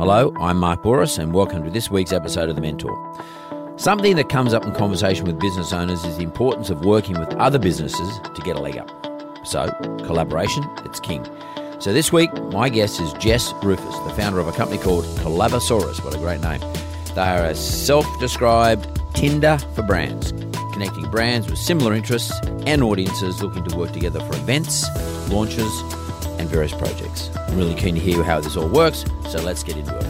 Hello, I'm Mark Bouris, and welcome to this week's episode of The Mentor. Something that comes up in conversation with business owners is the importance of working with other businesses to get a leg up. So, collaboration, it's king. So this week, my guest is Jess Ruhfus, the founder of a company called Collabosaurus. What a great name. They are a self-described Tinder for brands, connecting brands with similar interests and audiences looking to work together for events, launches, and various projects. I'm really keen to hear how this all works, so let's get into it.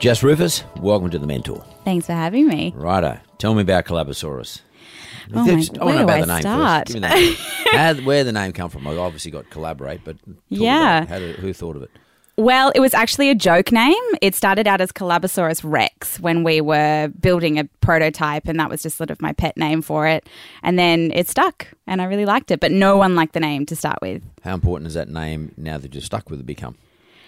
Jess Ruhfus, welcome to The Mentor. Thanks for having me. Righto. Tell me about Collabosaurus. Oh my- I want where to know do about I the name start? first. Give me the name. how, where the name come from? I obviously got collaborate, but Yeah. did, who thought of it? Well, it was actually a joke name. It started out as Collabosaurus Rex when we were building a prototype, and that was just sort of my pet name for it. And then it stuck, and I really liked it, but no one liked the name to start with. How important is that name now that you're stuck with it become?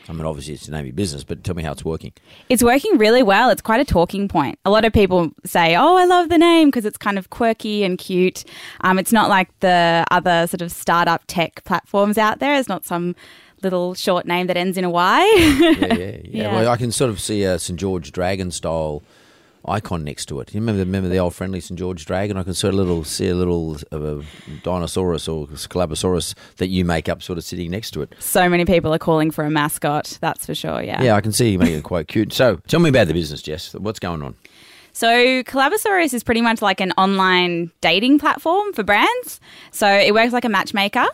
I mean, obviously it's the name of your business, but tell me how it's working. It's working really well. It's quite a talking point. A lot of people say, "Oh, I love the name because it's kind of quirky and cute." Um, it's not like the other sort of startup tech platforms out there. It's not some little short name that ends in a Y. Yeah, yeah, yeah. Well, I can sort of see uh, a St George Dragon style icon next to it. You remember, remember the old friendly St George Dragon? I can sort of little see a little of a Dinosaurus or Collabosaurus that you make up, sort of sitting next to it. so many people are calling for a mascot. That's for sure. Yeah. Yeah, I can see you making it quite cute. So, tell me about the business, Jess. What's going on? So Collabosaurus is pretty much like an online dating platform for brands. So it works like a matchmaker.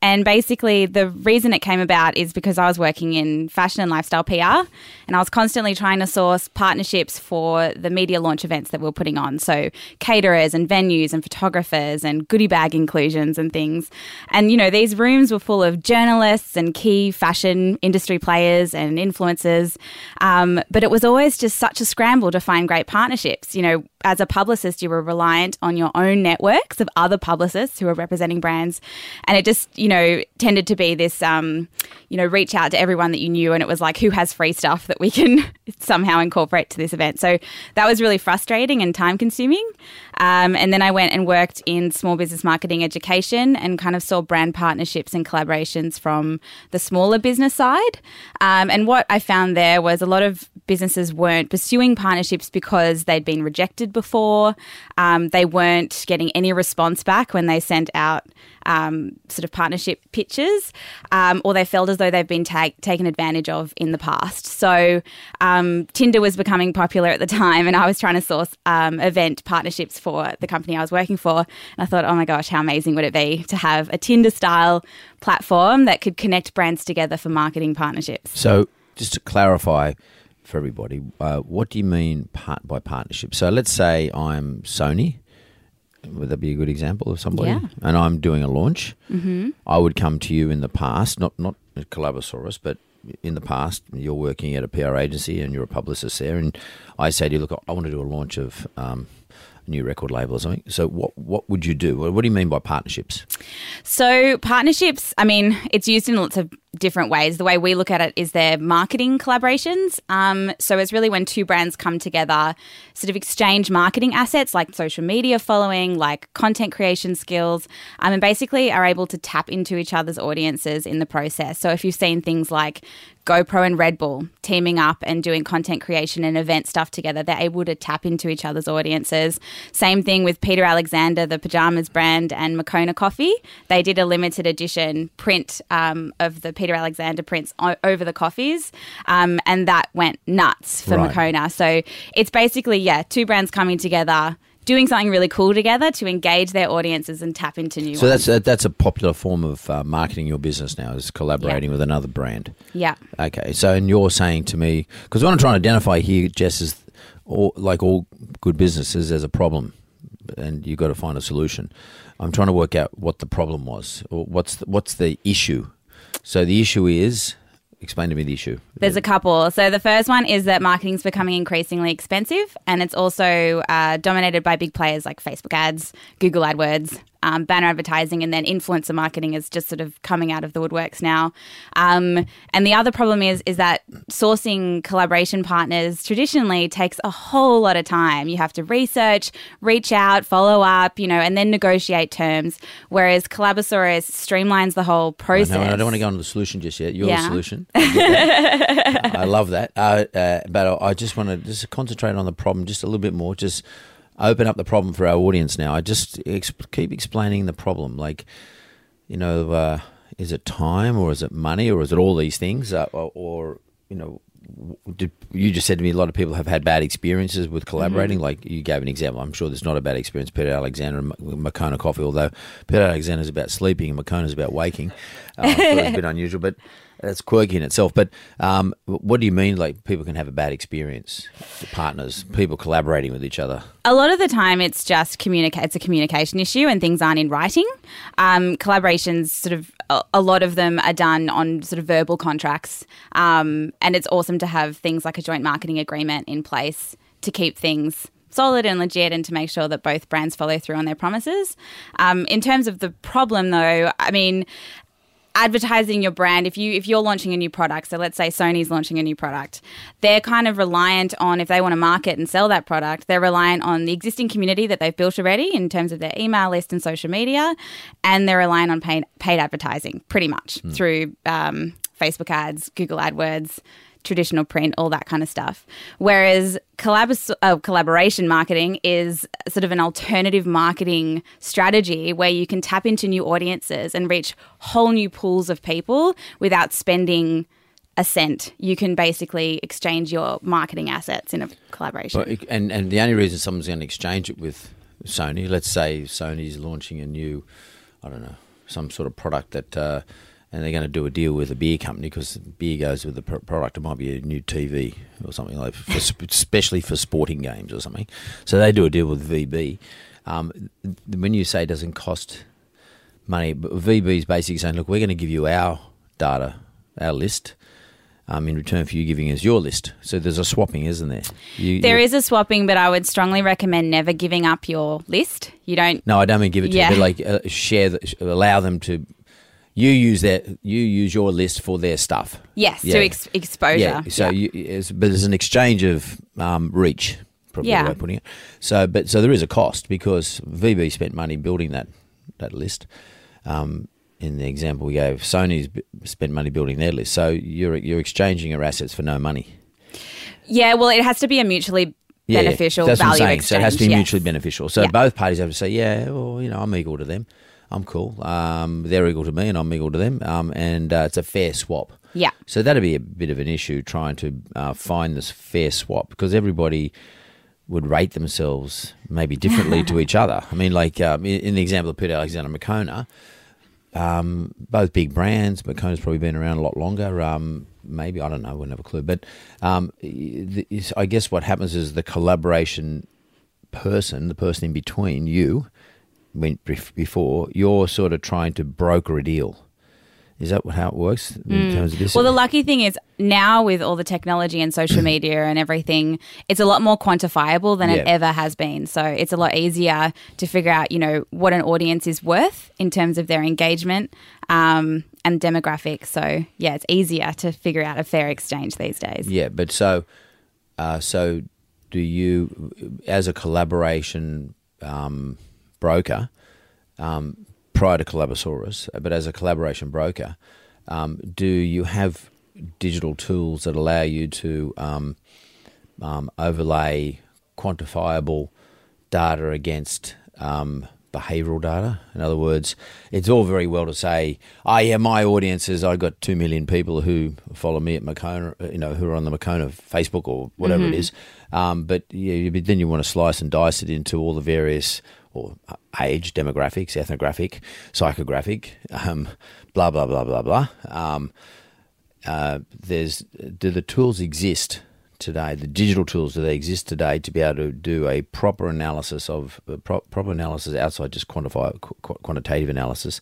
And basically, the reason it came about is because I was working in fashion and lifestyle PR, and I was constantly trying to source partnerships for the media launch events that we we're putting on. So, caterers and venues and photographers and goodie bag inclusions and things. And, you know, these rooms were full of journalists and key fashion industry players and influencers. Um, but it was always just such a scramble to find great partnerships. You know, as a publicist, you were reliant on your own networks of other publicists who are representing brands. And it just, you know, tended to be this, um, you know, reach out to everyone that you knew. And it was like, who has free stuff that we can somehow incorporate to this event? So that was really frustrating and time consuming. Um, and then I went and worked in small business marketing education and kind of saw brand partnerships and collaborations from the smaller business side. Um, and what I found there was a lot of businesses weren't pursuing partnerships because they'd been rejected before. Um, they weren't getting any response back when they sent out um, sort of partnership pitches, um, or they felt as though they've been ta- taken advantage of in the past. So um, Tinder was becoming popular at the time, and I was trying to source um, event partnerships for the company I was working for. And I thought, oh my gosh, how amazing would it be to have a Tinder style platform that could connect brands together for marketing partnerships? So, just to clarify for everybody, uh, what do you mean part by partnership? So, let's say I'm Sony. Would that be a good example of somebody? Yeah. And I'm doing a launch. Mm-hmm. I would come to you in the past, not not Collabosaurus, but in the past, you're working at a PR agency and you're a publicist there, and I say to you, look, I want to do a launch of um, a new record label or something. So, what what would you do? What do you mean by partnerships? So partnerships, I mean, it's used in lots of different ways. The way we look at it is their marketing collaborations. Um, so it's really when two brands come together, sort of exchange marketing assets like social media following, like content creation skills, um, and basically are able to tap into each other's audiences in the process. So if you've seen things like GoPro and Red Bull teaming up and doing content creation and event stuff together. They're able to tap into each other's audiences. Same thing with Peter Alexander, the pajamas brand, and Moccona Coffee. They did a limited edition print um, of the Peter Alexander prints o- over the coffees, um, and that went nuts for Right. Moccona. So it's basically, yeah, two brands coming together. Doing something really cool together to engage their audiences and tap into new So ones. that's a, that's a popular form of uh, marketing your business now is collaborating with another brand. yeah. Okay, so and you're saying to me because what I'm trying to identify here, Jess, is all, like all good businesses, there's a problem, and you've got to find a solution. I'm trying to work out what the problem was, or what's the, what's the issue. So the issue is, explain to me the issue. There's a couple. So the first one is that marketing's becoming increasingly expensive, and it's also uh, dominated by big players like Facebook ads, Google AdWords, um, banner advertising, and then influencer marketing is just sort of coming out of the woodworks now. Um, and the other problem is is that sourcing collaboration partners traditionally takes a whole lot of time. You have to research, reach out, follow up, you know, and then negotiate terms. Whereas Collabosaurus streamlines the whole I process. know, I don't want to go into the solution just yet. You're the Yeah. solution. I. I love that. Uh, uh, but I just want to just concentrate on the problem just a little bit more. Just open up the problem for our audience now. I just ex- keep explaining the problem. Like, you know, uh, is it time or is it money or is it all these things? Uh, or, or, you know, did, you just said to me a lot of people have had bad experiences with collaborating. Like you gave an example. I'm sure there's not a bad experience. Peter Alexander and M- Moccona Coffee, although Peter Alexander is about sleeping and Moccona about waking. Uh, I thought it was a bit unusual, but that's quirky in itself. But um, what do you mean? Like people can have a bad experience, partners, people collaborating with each other. A lot of the time, it's just communicate. It's a communication issue, and things aren't in writing. Um, collaborations, sort of, a, lot of them are done on sort of verbal contracts, um, and it's awesome to have things like a joint marketing agreement in place to keep things solid and legit, and to make sure that both brands follow through on their promises. Um, in terms of the problem, though, I mean advertising your brand if you if you're launching a new product so let's say Sony's launching a new product they're kind of reliant on if they want to market and sell that product they're reliant on the existing community that they've built already in terms of their email list and social media and they're relying on paid paid advertising pretty much through um, Facebook ads Google AdWords traditional print, all that kind of stuff. Whereas collab- uh, collaboration marketing is sort of an alternative marketing strategy where you can tap into new audiences and reach whole new pools of people without spending a cent. You can basically exchange your marketing assets in a collaboration. And and the only reason someone's going to exchange it with Sony, let's say Sony's launching a new, I don't know, some sort of product that, uh, and they're going to do a deal with a beer company because beer goes with the pro- product. It might be a new TV or something like, for, especially for sporting games or something. So they do a deal with VB. Um, when you say it doesn't cost money, but VB is basically saying, look, we're going to give you our data, our list. Um, in return for you giving us your list, so there's a swapping, isn't there? You, There is a swapping, but I would strongly recommend never giving up your list. You don't No, I don't mean give it to Yeah. you, but like uh, share, the, allow them to. You use that. You use your list for their stuff. Yes, Yeah. to ex- exposure. Yeah. So You, it's, but there's an exchange of um, reach. Probably Yeah. the way of putting it. So, but so there is a cost because VB spent money building that that list. Um, in the example we gave, Sony's b- spent money building their list. So you're you're exchanging your assets for no money. Yeah, well, it has to be a mutually Yeah, yeah. beneficial That's what I'm value saying. exchange. So it has to be yes. mutually beneficial. So Yeah. both parties have to say, yeah, well, you know, I'm equal to them. I'm cool. Um, they're equal to me, and I'm equal to them. Um, and uh, it's a fair swap. Yeah. So that'd be a bit of an issue trying to uh, find this fair swap because everybody would rate themselves maybe differently to each other. I mean, like um, in, the example of Peter Alexander Moccona, um, both big brands. Moccona's probably been around a lot longer. Um, maybe I don't know. Wouldn't have a clue. But um, the, I guess what happens is the collaboration person, the person in between you, before you're sort of trying to broker a deal. Is that how it works in terms of this? Mm. Well, the lucky thing is now with all the technology and social media and everything, it's a lot more quantifiable than it ever has been. So it's a lot easier to figure out, you know, what an audience is worth in terms of their engagement. Um, and demographics. So yeah, it's easier to figure out a fair exchange these days. Yeah, but so, uh, so do you, as a collaboration um, broker, um, prior to Collabosaurus, but as a collaboration broker, um, do you have digital tools that allow you to um, um, overlay quantifiable data against um, behavioral data. In other words, it's all very well to say, "Oh yeah, my audience is I've got two million people who follow me at Moccona, you know, who are on the Moccona Facebook or whatever it is." Um, but yeah, but then you want to slice and dice it into all the various or uh, age, demographics, ethnographic, psychographic, um, blah blah blah blah blah. Um, uh, there's do the tools exist today? The digital tools do they exist today to be able to do a proper analysis of uh, pro- proper analysis outside just quantify qu- quantitative analysis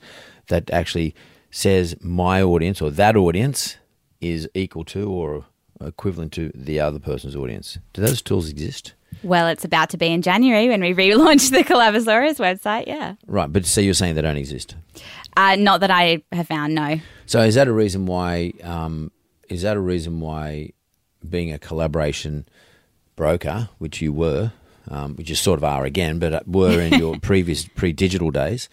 that actually says my audience or that audience is equal to or equivalent to the other person's audience. Do those tools exist? Well, it's about to be in January when we relaunch the Collabosaurus website. Yeah, Right, but so you're saying they don't exist. uh, not that I have found. No. So is that a reason why? Um, is that a reason why being a collaboration broker, which you were, um, which you sort of are again, but uh, were in your previous pre-digital days,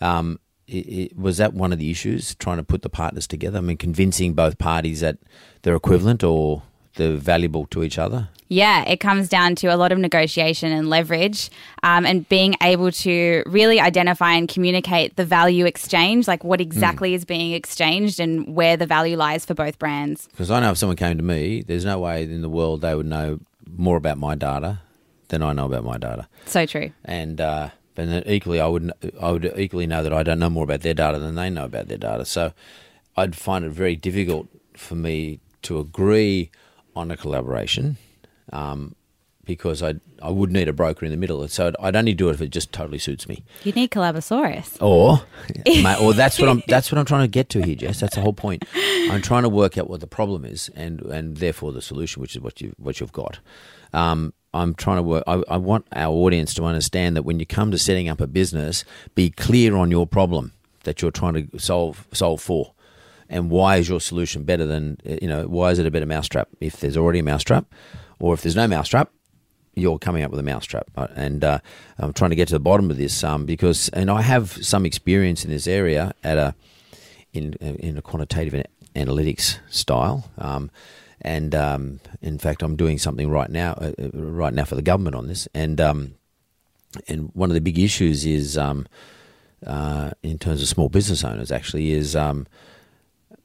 um, it, it, was that one of the issues trying to put the partners together? I mean, convincing both parties that they're equivalent or they're valuable to each other. Yeah, it comes down to a lot of negotiation and leverage um, and being able to really identify and communicate the value exchange, like what exactly is being exchanged and where the value lies for both brands. Because I know if someone came to me, there's no way in the world they would know more about my data than I know about my data. So true. and uh, and then equally, I would I would equally know that I don't know more about their data than they know about their data. So I'd find it very difficult for me to agree on a collaboration um, because I I would need a broker in the middle. So I'd, I'd only do it if it just totally suits me. You need Collabosaurus. Or, or that's what I'm. That's what I'm trying to get to here, Jess. That's the whole point. I'm trying to work out what the problem is, and and therefore the solution, which is what you what you've got. Um, I'm trying to work. I, I want our audience to understand that when you come to setting up a business, be clear on your problem that you're trying to solve solve for, and why is your solution better than you know? Why is it a better mousetrap? If there's already a mousetrap, or if there's no mousetrap, you're coming up with a mousetrap. Uh, And uh, I'm trying to get to the bottom of this um, because, and I have some experience in this area at a in in a quantitative analytics style. Um, and um, in fact, I'm doing something right now, uh, uh, right now for the government on this. And um, and one of the big issues is, um, uh, in terms of small business owners, actually, is um,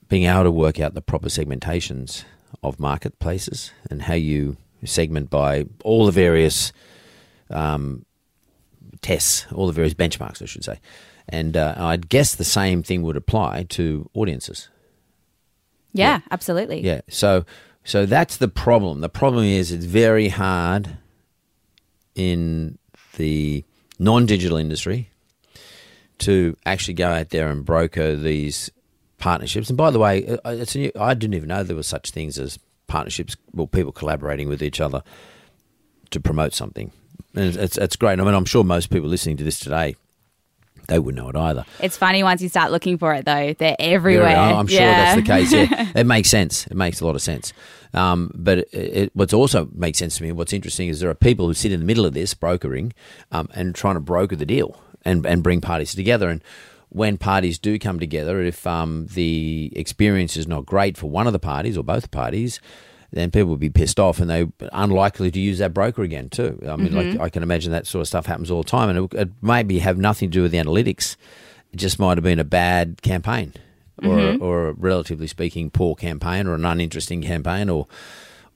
being able to work out the proper segmentations of marketplaces and how you segment by all the various um, tests, all the various benchmarks, I should say. And uh, I'd guess the same thing would apply to audiences. Yeah, absolutely. Yeah. So so that's the problem. The problem is it's very hard in the non-digital industry to actually go out there and broker these partnerships. And by the way, uh, it's a new, I didn't even know there were such things as partnerships, well, people collaborating with each other to promote something. And it's, it's great. I mean, I'm sure most people listening to this today, they wouldn't know it either. It's funny once you start looking for it, though. They're everywhere. Yeah, I'm sure Yeah. that's the case. Yeah, it makes sense. It makes a lot of sense. Um, but it, it, what's also makes sense to me, what's interesting is there are people who sit in the middle of this brokering um, and trying to broker the deal and and bring parties together. And when parties do come together, if um, the experience is not great for one of the parties or both parties, then people will be pissed off and they're unlikely to use that broker again too. I mean, like I can imagine that sort of stuff happens all the time, and it, it maybe have nothing to do with the analytics. It just might have been a bad campaign, or or a relatively speaking poor campaign, or an uninteresting campaign, or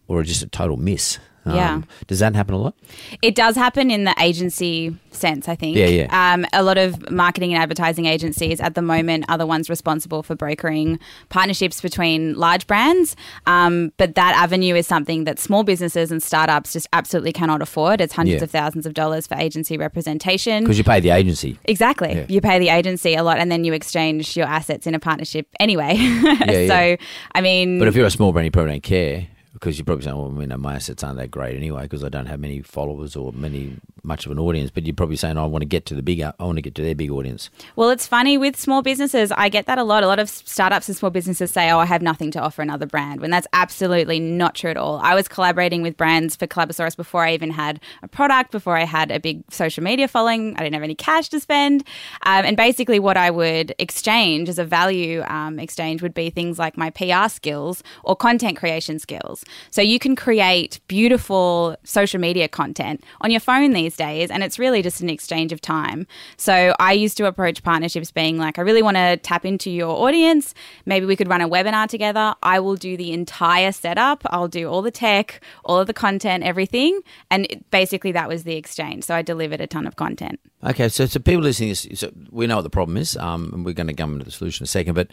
or just a total miss. Um, Yeah. Does that happen a lot? It does happen in the agency sense, I think. Yeah, yeah. Um, a lot of marketing and advertising agencies at the moment are the ones responsible for brokering partnerships between large brands. Um, but that avenue is something that small businesses and startups just absolutely cannot afford. It's hundreds Yeah. of thousands of dollars for agency representation. Because you pay the agency. Exactly. Yeah. You pay the agency a lot and then you exchange your assets in a partnership anyway. yeah. so, I mean, But if you're a small brand, you probably don't care because you're probably saying, "Well, you know, my assets aren't that great anyway because I don't have many followers or many much of an audience, but you're probably saying, I want to get to the big, I want to get to their big audience. Well, it's funny with small businesses. I get that a lot. A lot of startups and small businesses say, "Oh, I have nothing to offer another brand," when that's absolutely not true at all. I was collaborating with brands for Collabosaurus before I even had a product, before I had a big social media following. I didn't have any cash to spend, um, and basically, what I would exchange as a value um, exchange would be things like my PR skills or content creation skills. So you can create beautiful social media content on your phone these days, and it's really just an exchange of time. So I used to approach partnerships being like, I really want to tap into your audience. Maybe we could run a webinar together. I will do the entire setup. I'll do all the tech, all of the content, everything. And it, basically, that was the exchange. So I delivered a ton of content. Okay, so so people listening, so we know what the problem is, um, and we're going to come into the solution in a second. But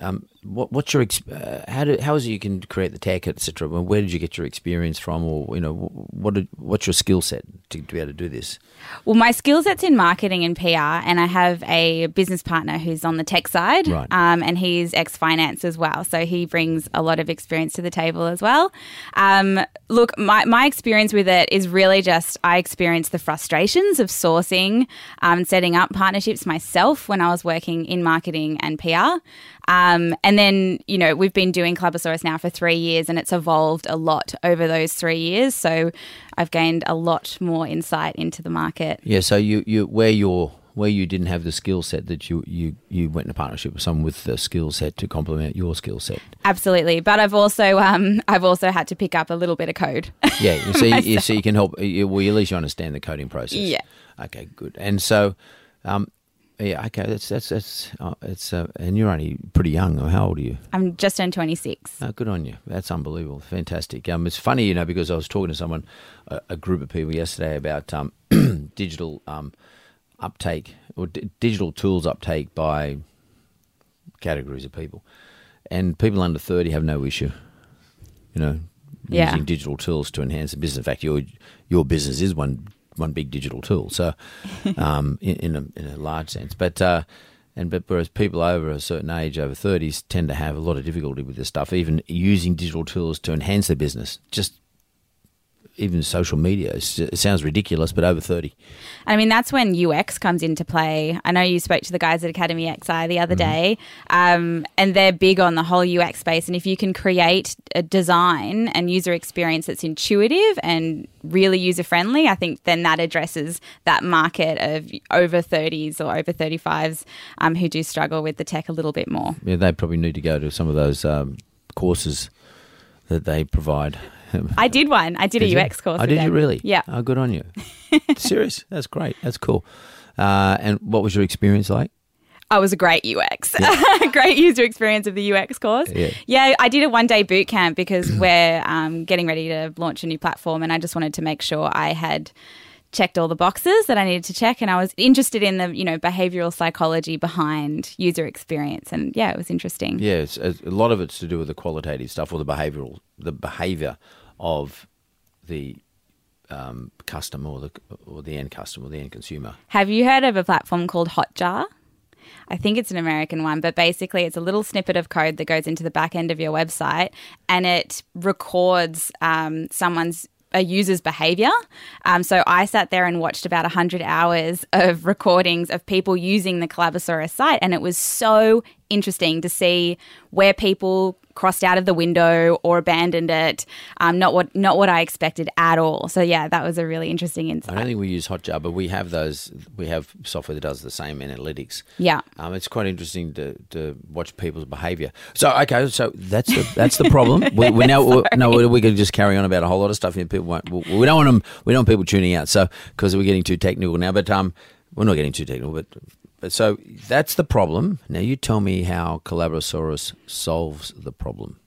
um, what, what's your uh, how do how is it you can create the tech, etc. Where did you get your experience from, or you know what did, what's your skill set to, to be able to do this? Well, my skill set's in marketing and PR, and I have a business partner who's on the tech side, Right. um, and he's ex finance as well. So he brings a lot of experience to the table as well. Um, look, my, my experience with it is really just I experienced the frustrations of sourcing um, and setting up partnerships myself when I was working in marketing and PR. Um, and then, you know, we've been doing Collabosaurus now for three years and it's evolved a lot over those three years. So I've gained a lot more insight into the market. Yeah, so you, you where you're where you didn't have the skill set that you, you you went in a partnership with someone with the skill set to complement your skill set. Absolutely, but I've also um, I've also had to pick up a little bit of code. Yeah, you see, you, so you can help. You, well, at least you understand the coding process. Yeah. Okay, good. And so, um, yeah, okay, that's that's that's uh, it's uh, and you're only pretty young. How old are you? I'm just turned 26. Oh, good on you. That's unbelievable. Fantastic. Um, it's funny, you know, because I was talking to someone, a, a group of people yesterday about um, digital um, uptake or d- digital tools uptake by categories of people, and people under thirty have no issue. You know, Yeah. using digital tools to enhance the business. In fact, your your business is one one big digital tool. So, um, in, in a in a large sense, but. Uh, and but whereas people over a certain age, over thirties, tend to have a lot of difficulty with this stuff, even using digital tools to enhance their business. Just even social media. It sounds ridiculous, but over thirty, I mean, that's when UX comes into play. I know you spoke to the guys at Academy XI the other day, um, and they're big on the whole UX space. And if you can create a design and user experience that's intuitive and really user friendly, I think then that addresses that market of over 30s or over 35s um, who do struggle with the tech a little bit more. yeah, they probably need to go to some of those um, courses that they provide. I did one. I did, Did a you? UX course. Oh, with did you really? Yeah. Oh, good on you. Serious? That's great. That's cool. Uh, and what was your experience like? I was a great UX, great user experience of the UX course. Yeah. yeah I did a one day boot camp because we're um, getting ready to launch a new platform, and I just wanted to make sure I had checked all the boxes that I needed to check, and I was interested in the you know behavioral psychology behind user experience, and yeah, it was interesting. Yeah, it's, a lot of it's to do with the qualitative stuff or the behavioural, the behaviour of the um, customer or the or the end customer, the end consumer. Have you heard of a platform called Hotjar? I think it's an American one, but basically it's a little snippet of code that goes into the back end of your website and it records um, someone's a user's behavior. Um, so I sat there and watched about 100 hours of recordings of people using the Collabosaurus site, and it was so interesting to see where people crossed out of the window or abandoned it. Um, not what not what I expected at all. So yeah, that was a really interesting insight. I don't think we use Hotjar, but we have those. We have software that does the same analytics. Yeah. Um, it's quite interesting to, to watch people's behaviour. So okay, so that's the that's the problem. we, we now we, no, we, can just carry on about a whole lot of stuff, and people won't. We, we don't want them. We don't want people tuning out. So because we're getting too technical now, but um, we're not getting too technical, but. So that's the problem. Now you tell me how Collabosaurus solves the problem.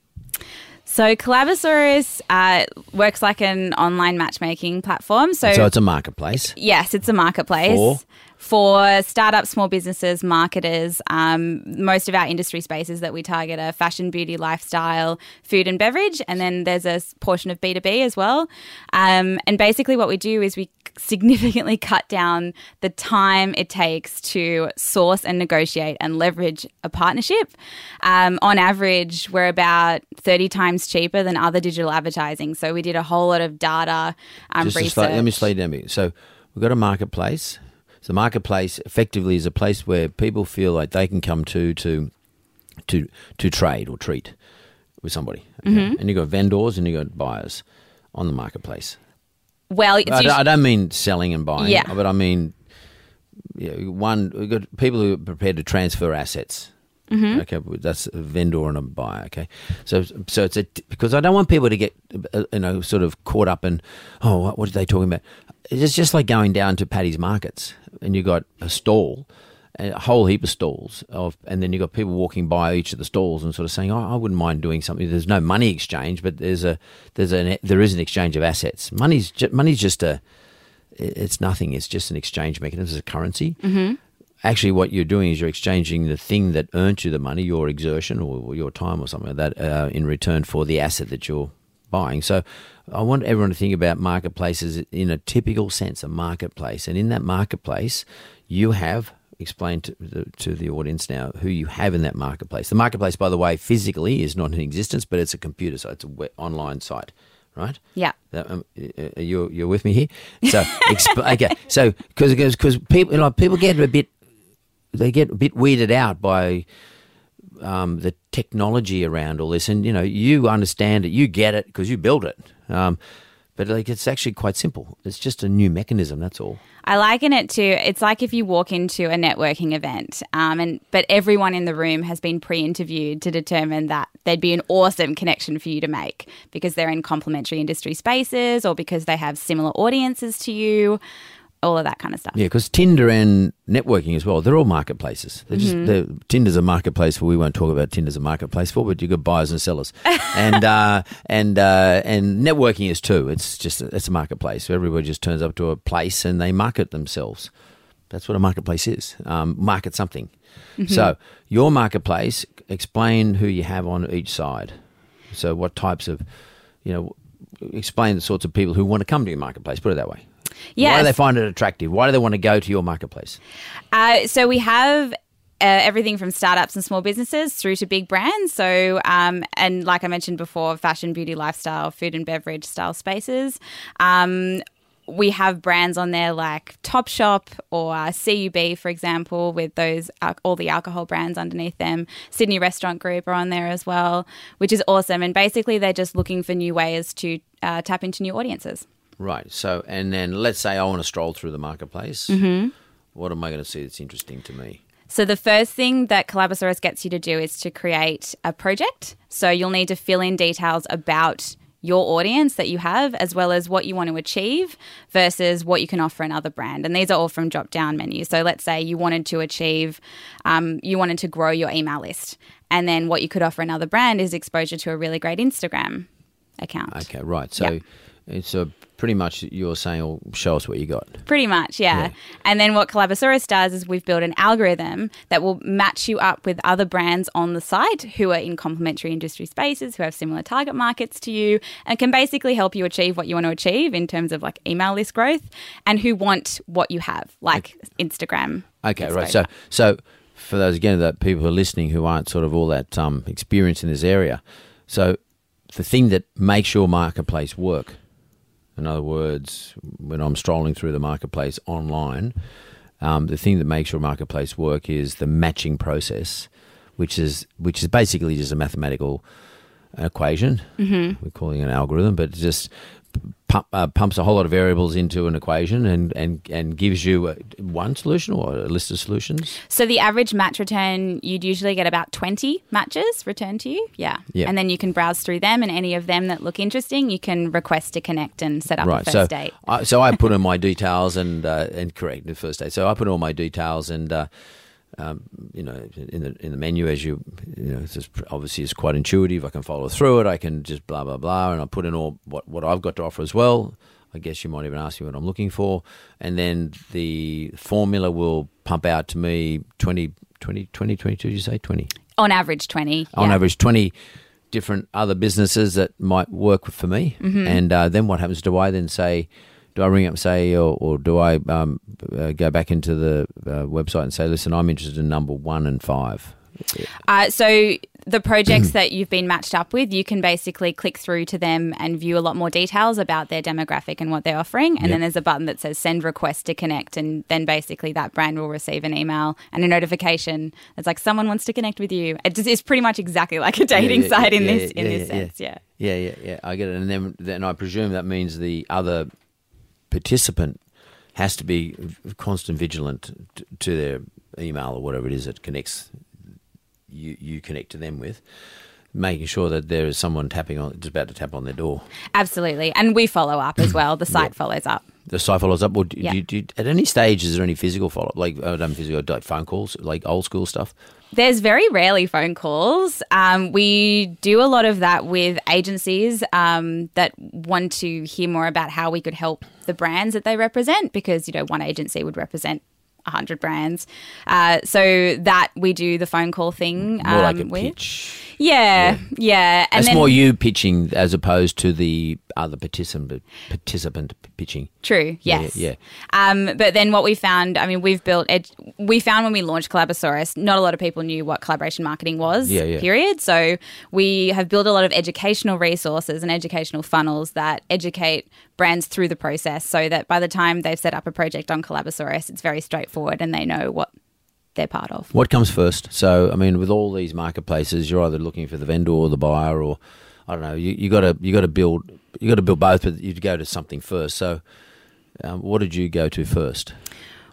So Collabosaurus uh, works like an online matchmaking platform. So, So it's a marketplace. yes, it's a marketplace For? for startups, small businesses, marketers. Um, most of our industry spaces that we target are fashion, beauty, lifestyle, food, and beverage, and then there's a portion of B two B as well. Um, and basically, what we do is we significantly cut down the time it takes to source and negotiate and leverage a partnership. Um, on average, we're about 30 times cheaper than other digital advertising. So we did a whole lot of data um, Just research. slow, let me slow you down a bit. So we've got a marketplace. So the marketplace effectively is a place where people feel like they can come to to to to trade or treat with somebody. Okay? And you've got vendors and you've got buyers on the marketplace. Well, it's I, don't- I don't mean selling and buying, Yeah. but I mean know, one. We've got people who are prepared to transfer assets. Mm-hmm. Okay, that's a vendor and a buyer. Okay, so so it's a because I don't want people to get uh, you know sort of caught up in oh what, what are they talking about? It's just like going down to Paddy's markets and you've got a stall, a whole heap of stalls of, and then you've got people walking by each of the stalls and sort of saying, "Oh, I wouldn't mind doing something." There's no money exchange, but there's a there's an there is an exchange of assets. Money's ju- money's just a it's nothing. It's just an exchange mechanism. It's a currency. Mm-hmm. Actually, what you're doing is you're exchanging the thing that earned you the money, your exertion or your time or something like that, uh, in return for the asset that you're buying. So, I want everyone to think about marketplaces in a typical sense, a marketplace, and in that marketplace, you have explained to the, to the audience now who you have in that marketplace. The marketplace, by the way, physically is not in existence, but it's a computer site, it's an online site, right? yeah. That, um, you're you're with me here. So exp- okay, so because because people you know, people get a bit they get a bit weirded out by um, the technology around all this, and you know you understand it, you get it because you built it. Um, but like it's actually quite simple. It's just a new mechanism. That's all. I liken it to it's like if you walk into a networking event, um, and but everyone in the room has been pre-interviewed to determine that there'd be an awesome connection for you to make because they're in complementary industry spaces or because they have similar audiences to you, all of that kind of stuff. Yeah, because Tinder and networking as well, they're all marketplaces. They're just they're, Tinder's a marketplace for. We won't talk about Tinder's a marketplace for, but you've got buyers and sellers, and uh, and uh, and networking is too. It's just it's a marketplace. Everybody just turns up to a place and they market themselves. That's what a marketplace is. Um, market something. So your marketplace, explain who you have on each side. So what types of, you know, explain the sorts of people who want to come to your marketplace. Put it that way. Why do they find it attractive? Why do they want to go to your marketplace? Uh, so we have uh, everything from startups and small businesses through to big brands. So, um, and like I mentioned before, fashion, beauty, lifestyle, food and beverage style spaces. Um, we have brands on there like Topshop or uh, CUB, for example, with those al- all the alcohol brands underneath them. Sydney Restaurant Group are on there as well, which is awesome. And basically, they're just looking for new ways to uh, tap into new audiences. Right. So, and then let's say I want to stroll through the marketplace. Mm-hmm. What am I going to see that's interesting to me? So the first thing that Collabosaurus gets you to do is to create a project. So you'll need to fill in details about your audience that you have, as well as what you want to achieve versus what you can offer another brand. And these are all from drop down menus. So let's say you wanted to achieve, um, you wanted to grow your email list. And then what you could offer another brand is exposure to a really great Instagram account. Okay. Right. So, Yep. it's a pretty much you're saying, "Oh, show us what you got." Pretty much, yeah. Yeah. And then what Collabosaurus does is we've built an algorithm that will match you up with other brands on the site who are in complementary industry spaces, who have similar target markets to you, and can basically help you achieve what you want to achieve in terms of like email list growth and who want what you have, like Instagram. Okay, right. So, so for those again that people who are listening who aren't sort of all that um, experienced in this area, so the thing that makes your marketplace work, in other words, when I'm strolling through the marketplace online, um, the thing that makes your marketplace work is the matching process, which is which is basically just a mathematical equation. Mm-hmm. We're calling it an algorithm, but just pump, uh, pumps a whole lot of variables into an equation and, and, and gives you uh one solution or a list of solutions. So the average match return, you'd usually get about 20 matches returned to you. Yeah. Yeah. And then you can browse through them and any of them that look interesting, you can request to connect and set up a first So date. I, so I put in my details and uh, and correct the first date. So I put all my details and. Uh, um, you know, in the in the menu, as you you know, it's just obviously it's quite intuitive. I can follow through it. I can just blah blah blah, and I put in all what what I've got to offer as well. I guess you might even ask me what I'm looking for, and then the formula will pump out to me 20, 20, 20, 22, Did you say twenty? On average, 20. on yeah. average 20 different other businesses that might work for me. Mm-hmm. And uh, then what happens? Do I then say, do I ring up and say, or, or do I um, uh, go back into the uh, website and say, listen, I'm interested in number one and five? Uh, so the projects that you've been matched up with, you can basically click through to them and view a lot more details about their demographic and what they're offering. And then there's a button that says send request to connect. And then basically that brand will receive an email and a notification that's like someone wants to connect with you. It just, it's pretty much exactly like a dating yeah, site in yeah, this in yeah, this yeah, sense. Yeah. Yeah, yeah, yeah. I get it. And then, then I presume that means the other participant has to be constant vigilant t- to their email or whatever it is that connects you, you connect to them with, making sure that there is someone tapping on, just about to tap on their door. Absolutely. And we follow up as well. The site follows up. The site follows up. Or do, Yeah. do, do, at any stage, is there any physical follow up, like uh, not physical, like phone calls, like old school stuff? There's very rarely phone calls. Um, we do a lot of that with agencies um, that want to hear more about how we could help the brands that they represent because, you know, one agency would represent 100 brands. Uh, so that we do the phone call thing. More like a um, with. pitch. Yeah, yeah. And That's then, more you pitching as opposed to the other participant participant pitching. True. Yeah, Yes. yeah. Um, but then what we found, I mean, we've built. Ed- we found when we launched Collabosaurus, not a lot of people knew what collaboration marketing was. Yeah, yeah. Period. So we have built a lot of educational resources and educational funnels that educate brands through the process, so that by the time they've set up a project on Collabosaurus, it's very straightforward and they know what they're part of. What comes first? So, I mean, with all these marketplaces, you're either looking for the vendor or the buyer, or I don't know. You you got to you got to build you got to build both, but you go to something first. So, um, what did you go to first?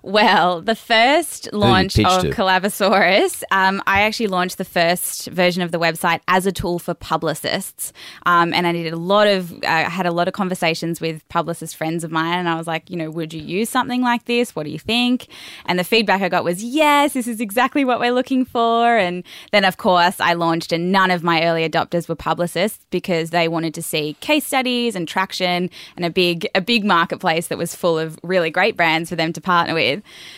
Well, the first launch of to? Collabosaurus, um, I actually launched the first version of the website as a tool for publicists, um, and I did a lot of, I had a lot of conversations with publicist friends of mine, and I was like, you know, would you use something like this? What do you think? And the feedback I got was, yes, this is exactly what we're looking for. And then, of course, I launched, and none of my early adopters were publicists because they wanted to see case studies and traction and a big, a big marketplace that was full of really great brands for them to partner with.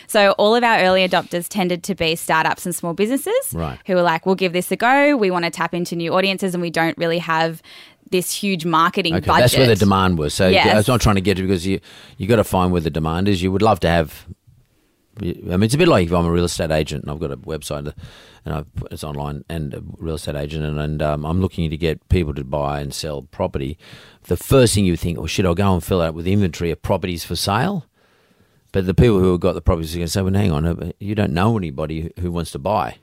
So all of our early adopters tended to be startups and small businesses Right. who were like, we'll give this a go. We want to tap into new audiences and we don't really have this huge marketing Okay, budget. that's where the demand was. So, Yes. I was not trying to get to because you you got to find where the demand is. You would love to have. I mean, it's a bit like if I'm a real estate agent and I've got a website and I it's online and a real estate agent and, and um, I'm looking to get people to buy and sell property. The first thing you think, oh shit, I'll go and fill out with inventory of properties for sale. But the people who have got the properties are going to say, well, hang on, uh, you don't know anybody who- who wants to buy.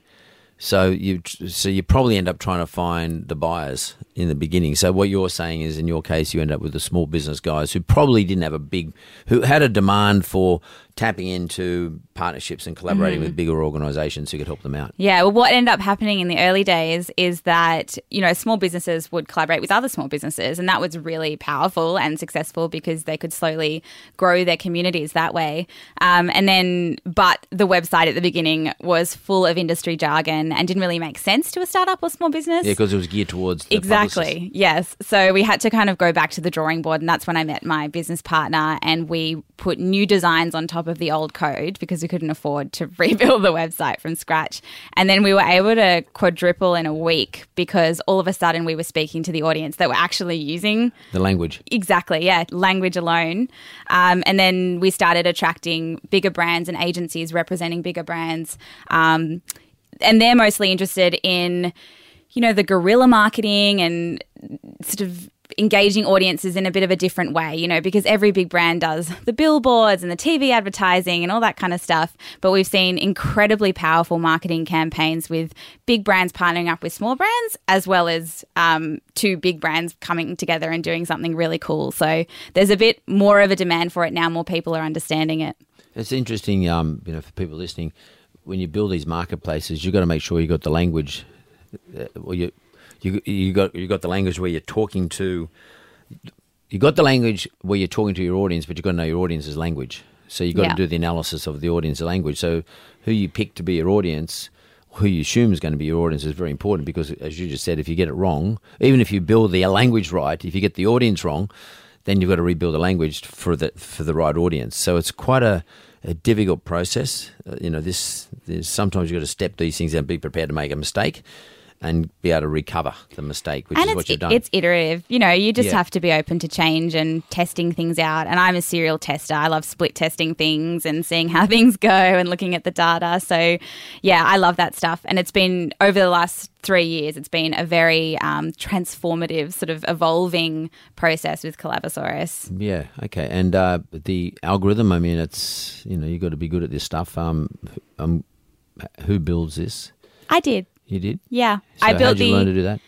So you so you probably end up trying to find the buyers in the beginning. So what you're saying is, in your case, you end up with the small business guys who probably didn't have a big, who had a demand for tapping into partnerships and collaborating Mm-hmm. with bigger organisations who could help them out. Yeah, well, what ended up happening in the early days is that, you know, small businesses would collaborate with other small businesses. And that was really powerful and successful because they could slowly grow their communities that way. Um, and then, but the website at the beginning was full of industry jargon and didn't really make sense to a startup or small business. Yeah, because it was geared towards the Exactly. publicist. Yes. So we had to kind of go back to the drawing board, and that's when I met my business partner, and we put new designs on top of the old code because we couldn't afford to rebuild the website from scratch. And then we were able to quadruple in a week because all of a sudden we were speaking to the audience that were actually using The language. Exactly, yeah, language alone. Um, and then we started attracting bigger brands and agencies representing bigger brands. Um, and they're mostly interested in, you know, the guerrilla marketing and sort of engaging audiences in a bit of a different way, you know, because every big brand does the billboards and the TV advertising and all that kind of stuff. But we've seen incredibly powerful marketing campaigns with big brands partnering up with small brands, as well as um, two big brands coming together and doing something really cool. So there's a bit more of a demand for it now. More people are understanding it. It's interesting, um, you know, for people listening, when you build these marketplaces, you've got to make sure you've got the language. Uh, well, you you you got you got the language where you're talking to. You got the language where you're talking to your audience, but you've got to know your audience's language. So you've got Yeah. to do the analysis of the audience's language. So who you pick to be your audience, who you assume is going to be your audience, is very important because, as you just said, if you get it wrong, even if you build the language right, if you get the audience wrong, then you've got to rebuild the language for the for the right audience. So it's quite a, a difficult process. Uh, you know, this sometimes you've got to step these things out and be prepared to make a mistake. And be able to recover the mistake, which and is what you've done. it's iterative. You know, you just Yeah. have to be open to change and testing things out. And I'm a serial tester. I love split testing things and seeing how things go and looking at the data. So, yeah, I love that stuff. And it's been over the last three years, it's been a very um, transformative, sort of evolving process with Collabosaurus. Yeah. Okay. And uh, the algorithm. I mean, it's you know you've got to be good at this stuff. Um, um, who builds this? I did. You did. Yeah. So I built the. learn to do that?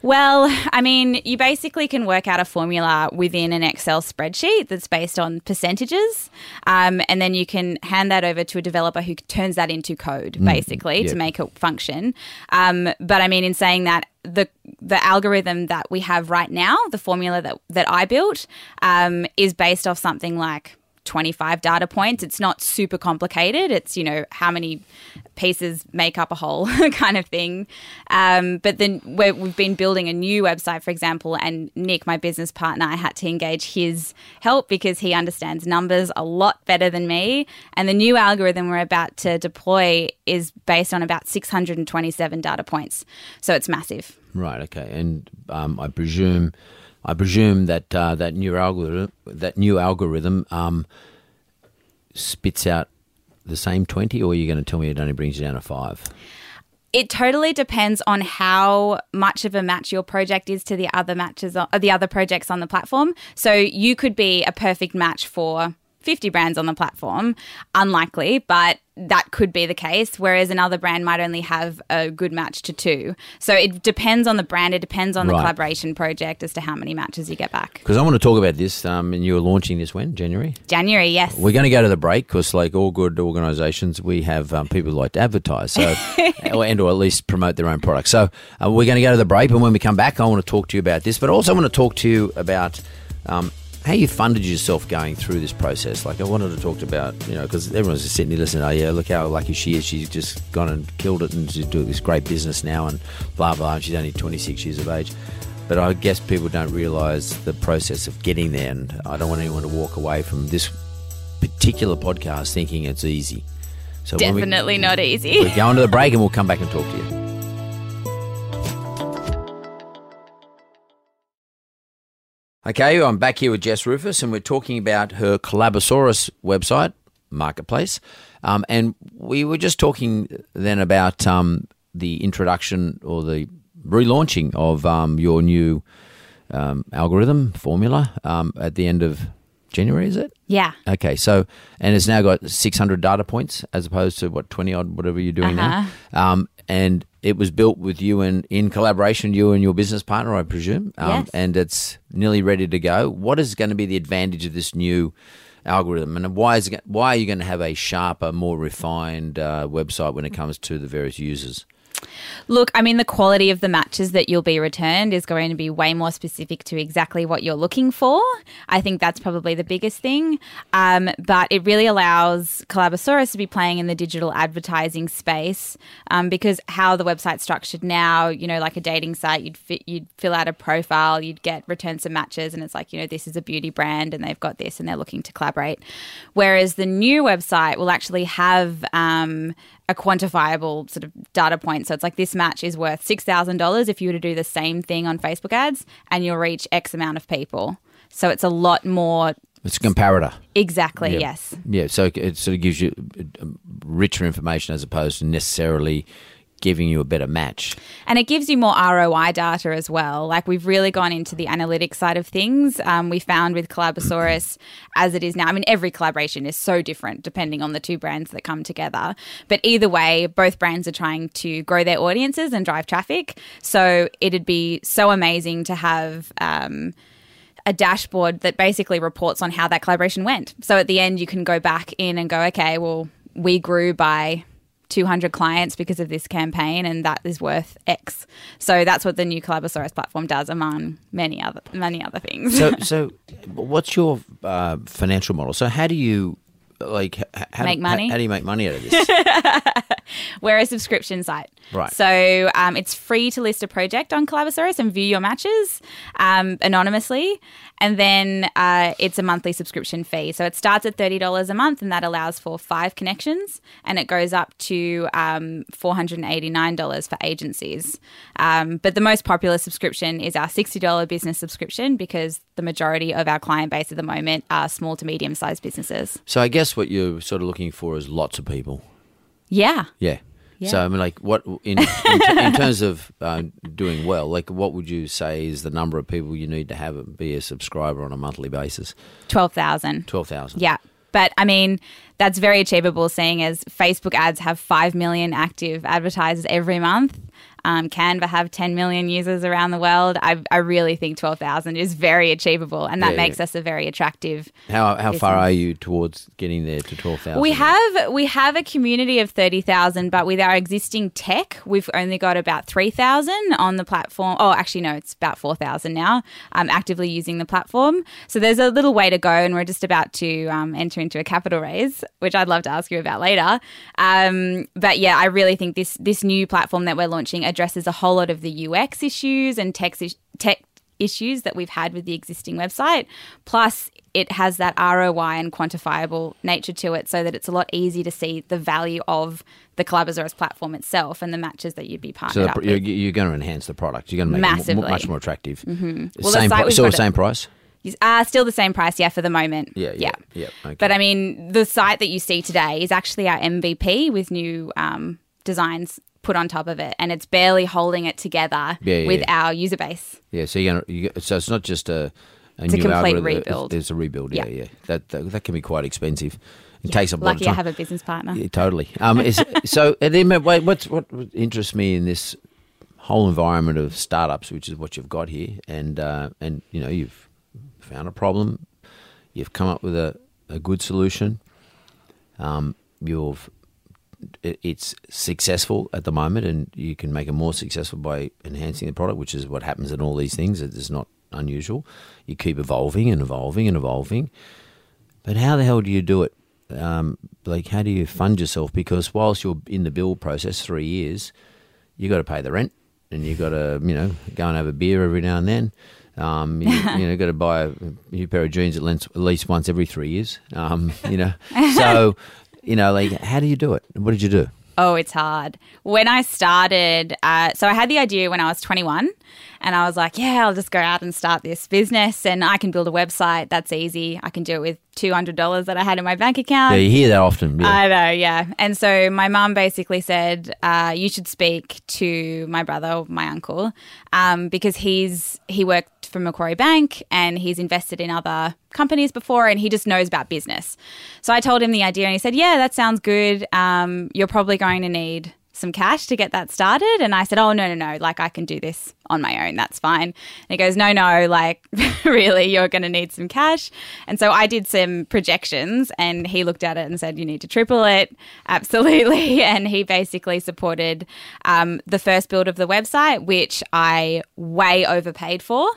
Well, I mean, you basically can work out a formula within an Excel spreadsheet that's based on percentages. Um, and then you can hand that over to a developer who turns that into code, basically, yeah. to make it function. Um, but I mean, in saying that, the the algorithm that we have right now, the formula that, that I built, um, is based off something like 25 data points. It's not super complicated. It's, you know, how many pieces make up a whole kind of thing. Um, but then we we've been building a new website, for example, and Nick, my business partner, I had to engage his help because he understands numbers a lot better than me. And the new algorithm we're about to deploy is based on about 627 data points. So it's massive. Right. Okay. And um, I presume, I presume that uh, that new algorithm, that new algorithm, um, spits out the same twenty, or are you going to tell me it only brings you down to five? It totally depends on how much of a match your project is to the other matches, on, uh, the other projects on the platform. So you could be a perfect match for 50 brands on the platform. Unlikely, but that could be the case. Whereas another brand might only have a good match to two. So it depends on the brand. It depends on the Right. collaboration project as to how many matches you get back. Because I want to talk about this. Um, and you're launching this when January. January, yes. We're going to go to the break because, like all good organisations, we have um, people who like to advertise, so or- and or at least promote their own product. So uh, we're going to go to the break, and when we come back, I want to talk to you about this, but I also I want to talk to you about. Um, how you funded yourself going through this process? Like I wanted to talk about, you know, because everyone's just sitting here listening. Oh yeah, look how lucky she is. She's just gone and killed it, and she's doing this great business now, and blah blah. And she's only 26 years of age. But I guess people don't realise the process of getting there, and I don't want anyone to walk away from this particular podcast thinking it's easy. So when we- Definitely not easy. We're going to the break, and we'll come back and talk to you. Okay, I'm back here with Jess Ruhfus, and we're talking about her Collabosaurus website marketplace. Um, and we were just talking then about um, the introduction or the relaunching of um, your new um, algorithm formula um, at the end of January, is it? yeah. Okay, so and it's now got 600 data points as opposed to what 20 odd whatever you're doing Uh-huh. now. Um, and it was built with you and in collaboration, you and your business partner, I presume. Um, Yes. And it's nearly ready to go. What is going to be the advantage of this new algorithm, and why is it, why are you going to have a sharper, more refined uh, website when it comes to the various users? Look, I mean, the quality of the matches that you'll be returned is going to be way more specific to exactly what you're looking for. I think that's probably the biggest thing. Um, but it really allows Collabosaurus to be playing in the digital advertising space um, because how the website's structured now, you know, like a dating site, you'd fit, you'd fill out a profile, you'd get return some matches, and it's like, you know, this is a beauty brand and they've got this and they're looking to collaborate. Whereas the new website will actually have um, a quantifiable sort of data point. So it's like this match is worth $6,000 if you were to do the same thing on Facebook ads and you'll reach X amount of people. So it's a lot more It's a comparator. exactly, Yeah. yes. Yeah, so it sort of gives you uh, richer information as opposed to necessarily giving you a better match. And it gives you more ROI data as well. Like we've really gone into the analytics side of things. Um, we found with Collabosaurus, as it is now, I mean, every collaboration is so different depending on the two brands that come together. But either way, both brands are trying to grow their audiences and drive traffic. So it'd be so amazing to have. Um, a dashboard that basically reports on how that collaboration went. So at the end, you can go back in and go, okay, well, we grew by 200 clients because of this campaign, and that is worth X. So that's what the new Collabosaurus platform does, among many other many other things. So, so what's your uh, financial model? So, how do you like how Make do, money? How, how do you make money out of this? We're a subscription site. Right. So um, it's free to list a project on Collabosaurus and view your matches um, anonymously. And then uh, it's a monthly subscription fee. So it starts at $30 a month and that allows for five connections and it goes up to um, $489 for agencies. Um, but the most popular subscription is our $60 business subscription because the majority of our client base at the moment are small to medium sized businesses. So I guess what you're sort of looking for is lots of people. Yeah. Yeah. Yeah. So I mean, like, what in in, in terms of uh, doing well, like, what would you say is the number of people you need to have be a subscriber on a monthly basis? 12,000. Twelve thousand. Yeah. But I mean, that's very achievable seeing as Facebook ads have 5 million active advertisers every month. Um, Canva have 10 million users around the world. I, I really think 12,000 is very achievable and that Yeah, makes yeah. us a very attractive How how far are you towards getting there to twelve thousand? We have we have a community of thirty thousand, but with our existing tech, we've only got about three thousand on the platform. Oh, actually, no, it's about four thousand now. Um, actively using the platform, so there's a little way to go, and we're just about to um, enter into a capital raise, which I'd love to ask you about later. Um, but yeah, I really think this this new platform that we're launching addresses a whole lot of the UX issues and tech tech issues that we've had with the existing website. Plus, it has that ROI and quantifiable nature to it so that it's a lot easier to see the value of the Collabosaurus platform itself and the matches that you'd be So partnered the, up you're, you're going to enhance the product. You're going to make it Massively. mo- much more attractive. Mm-hmm. Well, the same, site pri- we've still the same price. Uh, still the same price, yeah, for the moment. Yeah, yeah, yeah, okay. But I mean, the site that you see today is actually our MVP with new um, designs put on top of it, and it's barely holding it together Yeah, yeah, with yeah. our user base. Yeah, so you're gonna, you, so it's not just a, a a new complete algorithm. rebuild. It's a rebuild. Yeah, Yeah. That, that that can be quite expensive. It takes up a lot of Lucky time. I have a business partner. Yeah, totally. Um, is, so, and then, wait, what's, what interests me in this whole environment of startups, which is what you've got here, and uh, and you know you've found a problem, you've come up with a, a good solution, um, you've it's successful at the moment, and you can make it more successful by enhancing the product, which is what happens in all these things. It is not unusual. You keep evolving and evolving and evolving. But how the hell do you do it? Um, like, how do you fund yourself? Because whilst you're in the build process, three years, you got to pay the rent, and you got to, you know, go and have a beer every now and then. Um, you, you know, got to buy a new pair of jeans at least, once every three years. Um, you know, so you know, like, how do you do it? What did you do? Oh, it's hard. When I started, uh, so I had the idea when I was 21, and I was like, yeah, I'll just go out and start this business, and I can build a website. That's easy. I can do it with $200 that I had in my bank account. Yeah, you hear that often. Yeah. I know, yeah. And so my mum basically said, uh, "You should speak to my brother, my uncle, um, because he's he worked for Macquarie Bank and he's invested in other companies before, and he just knows about business." So I told him the idea, and he said, "Yeah, that sounds good. Um, you're probably going to need." Some cash to get that started, and I said, "Oh no, no, no! Like I can do this on my own. That's fine." And he goes, "No, no! Like really, you're going to need some cash." And so I did some projections, and he looked at it and said, "You need to triple it, absolutely." And he basically supported um, the first build of the website, which I way overpaid for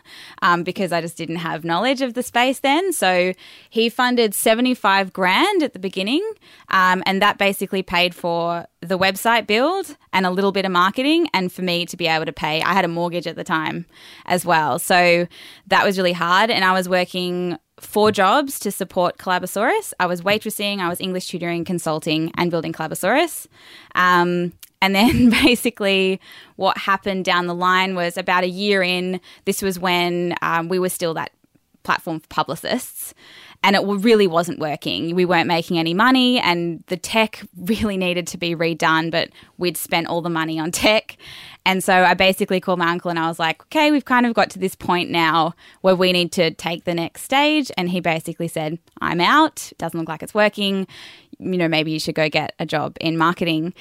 um, because I just didn't have knowledge of the space then. So he funded seventy-five grand at the beginning, um, and that basically paid for the website build and a little bit of marketing and for me to be able to pay I had a mortgage at the time as well. So that was really hard. And I was working four jobs to support Collabosaurus I was waitressing I was English tutoring consulting and building Collabosaurus um, and then basically what happened down the line was about a year in this was when um, we were still that platform for publicists and it really wasn't working. We weren't making any money, and the tech really needed to be redone, but we'd spent all the money on tech. And so I basically called my uncle and I was like, okay, we've kind of got to this point now where we need to take the next stage. And he basically said, I'm out. It doesn't look like it's working. You know, maybe you should go get a job in marketing.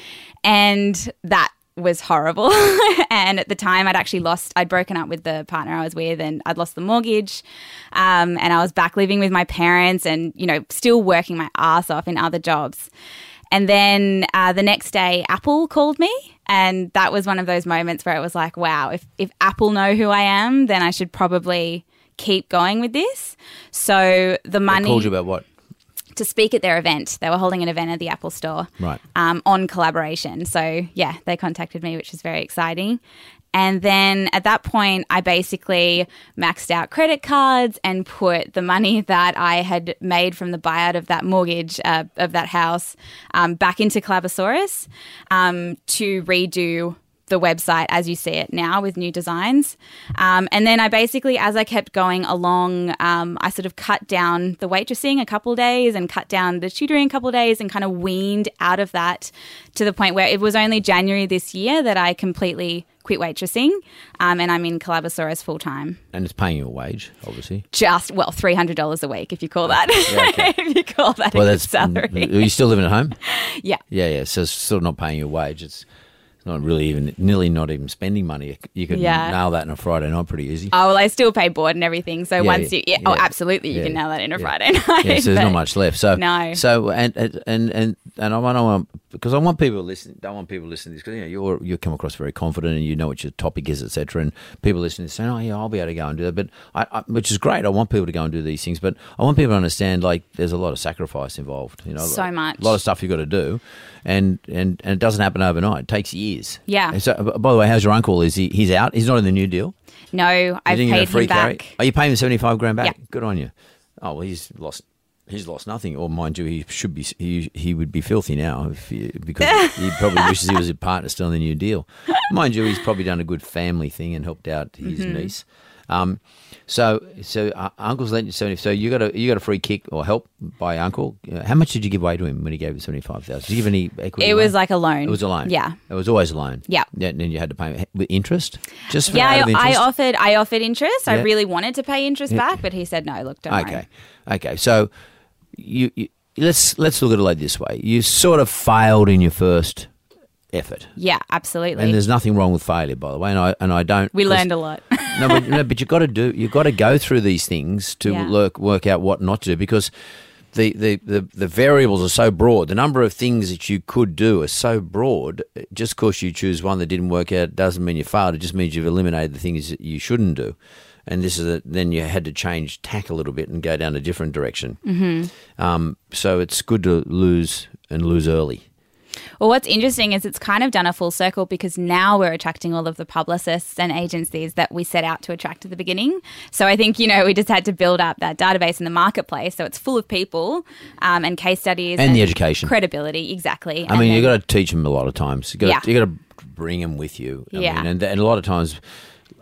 And that was horrible. and at the time, I'd actually lost, I'd broken up with the partner I was with and I'd lost the mortgage. Um, and I was back living with my parents and, you know, still working my ass off in other jobs. And then uh, the next day, Apple called me. And that was one of those moments where it was like, wow, if, if Apple know who I am, then I should probably keep going with this. So the They money called you about what? To speak at their event. They were holding an event at the Apple Store Right. um, on collaboration. So, yeah, they contacted me, which was very exciting. And then at that point, I basically maxed out credit cards and put the money that I had made from the buyout of that mortgage uh, of that house um, back into Collabosaurus um, to redo the website as you see it now with new designs. Um, and then I basically, as I kept going along, um, I sort of cut down the waitressing a couple days and cut down the tutoring a couple days and kind of weaned out of that to the point where it was only January this year that I completely quit waitressing um, and I'm in Collabosaurus full time. And it's paying you a wage, obviously. Just, well, $300 a week if you call that. if you call that Well, a that's. salary. Are you still living at home? yeah. Yeah, yeah. So it's still not paying you a wage. It's not really even nearly not even spending money. You can Yeah. nail that in a Friday night pretty easy. Oh, well, I still pay board and everything. So Yeah, once yeah, you, yeah, oh, absolutely, you can nail that in a. Friday night. yeah, so there's not much left. So No. So and and and and, I want to because I want people to listen. Don't want people listening to this because you know you're you come across very confident and you know what your topic is, etc. And people listening saying, "Oh yeah, I'll be able to go and do that." But I, I, which is great. I want people to go and do these things, but I want people to understand like there's a lot of sacrifice involved. You know, So like, much. a lot of stuff you have got to do, and and and it doesn't happen overnight. It takes years. Yeah. And so, by the way, how's your uncle? Is he he's out? He's not in the new deal. No, I've You didn't get a paid him carry? back. Are you paying him seventy five grand back? Yeah. Good on you. Oh well, he's lost. He's lost nothing, or mind you, he should be. He, he would be filthy now if he, because he probably wishes he was a partner still in the new deal. Mind you, he's probably done a good family thing and helped out his Mm-hmm. niece. Um, so so uh, uncle's lent you seventy. So you got a you got a free kick or help by uncle. Uh, How much did you give away to him when he gave you seventy five thousand? Did you give any equity? It away? was like a loan. It was a loan. Yeah. It was always a loan. Yeah. Yeah. And then you had to pay with interest. Just for Yeah, out of I, I offered. I offered interest. I really wanted to pay interest back, but he said no. Look, don't Okay, worry. okay. So you, you let's let's look at it like this way: you sort of failed in your first effort, Yeah, absolutely. and there's nothing wrong with failure, by the way. And I and I don't. We learned a lot. no, but no, but you got to do. You've got to go through these things to Yeah. work work out what not to do because. The, the, the, the variables are so broad. The number of things that you could do are so broad. Just because you choose one that didn't work out doesn't mean you failed. It just means you've eliminated the things that you shouldn't do. And this is a, then you had to change tack a little bit and go down a different direction. Mm-hmm. Um, so it's good to lose and lose early. Well, what's interesting is it's kind of done a full circle because now we're attracting all of the publicists and agencies that we set out to attract at the beginning. So I think, you know, we just had to build up that database in the marketplace. So it's full of people um, and case studies And the education. Credibility, exactly. I mean, you've got to teach them a lot of times. You got Yeah. to, you got to bring them with you. I Yeah. mean, and, and a lot of times,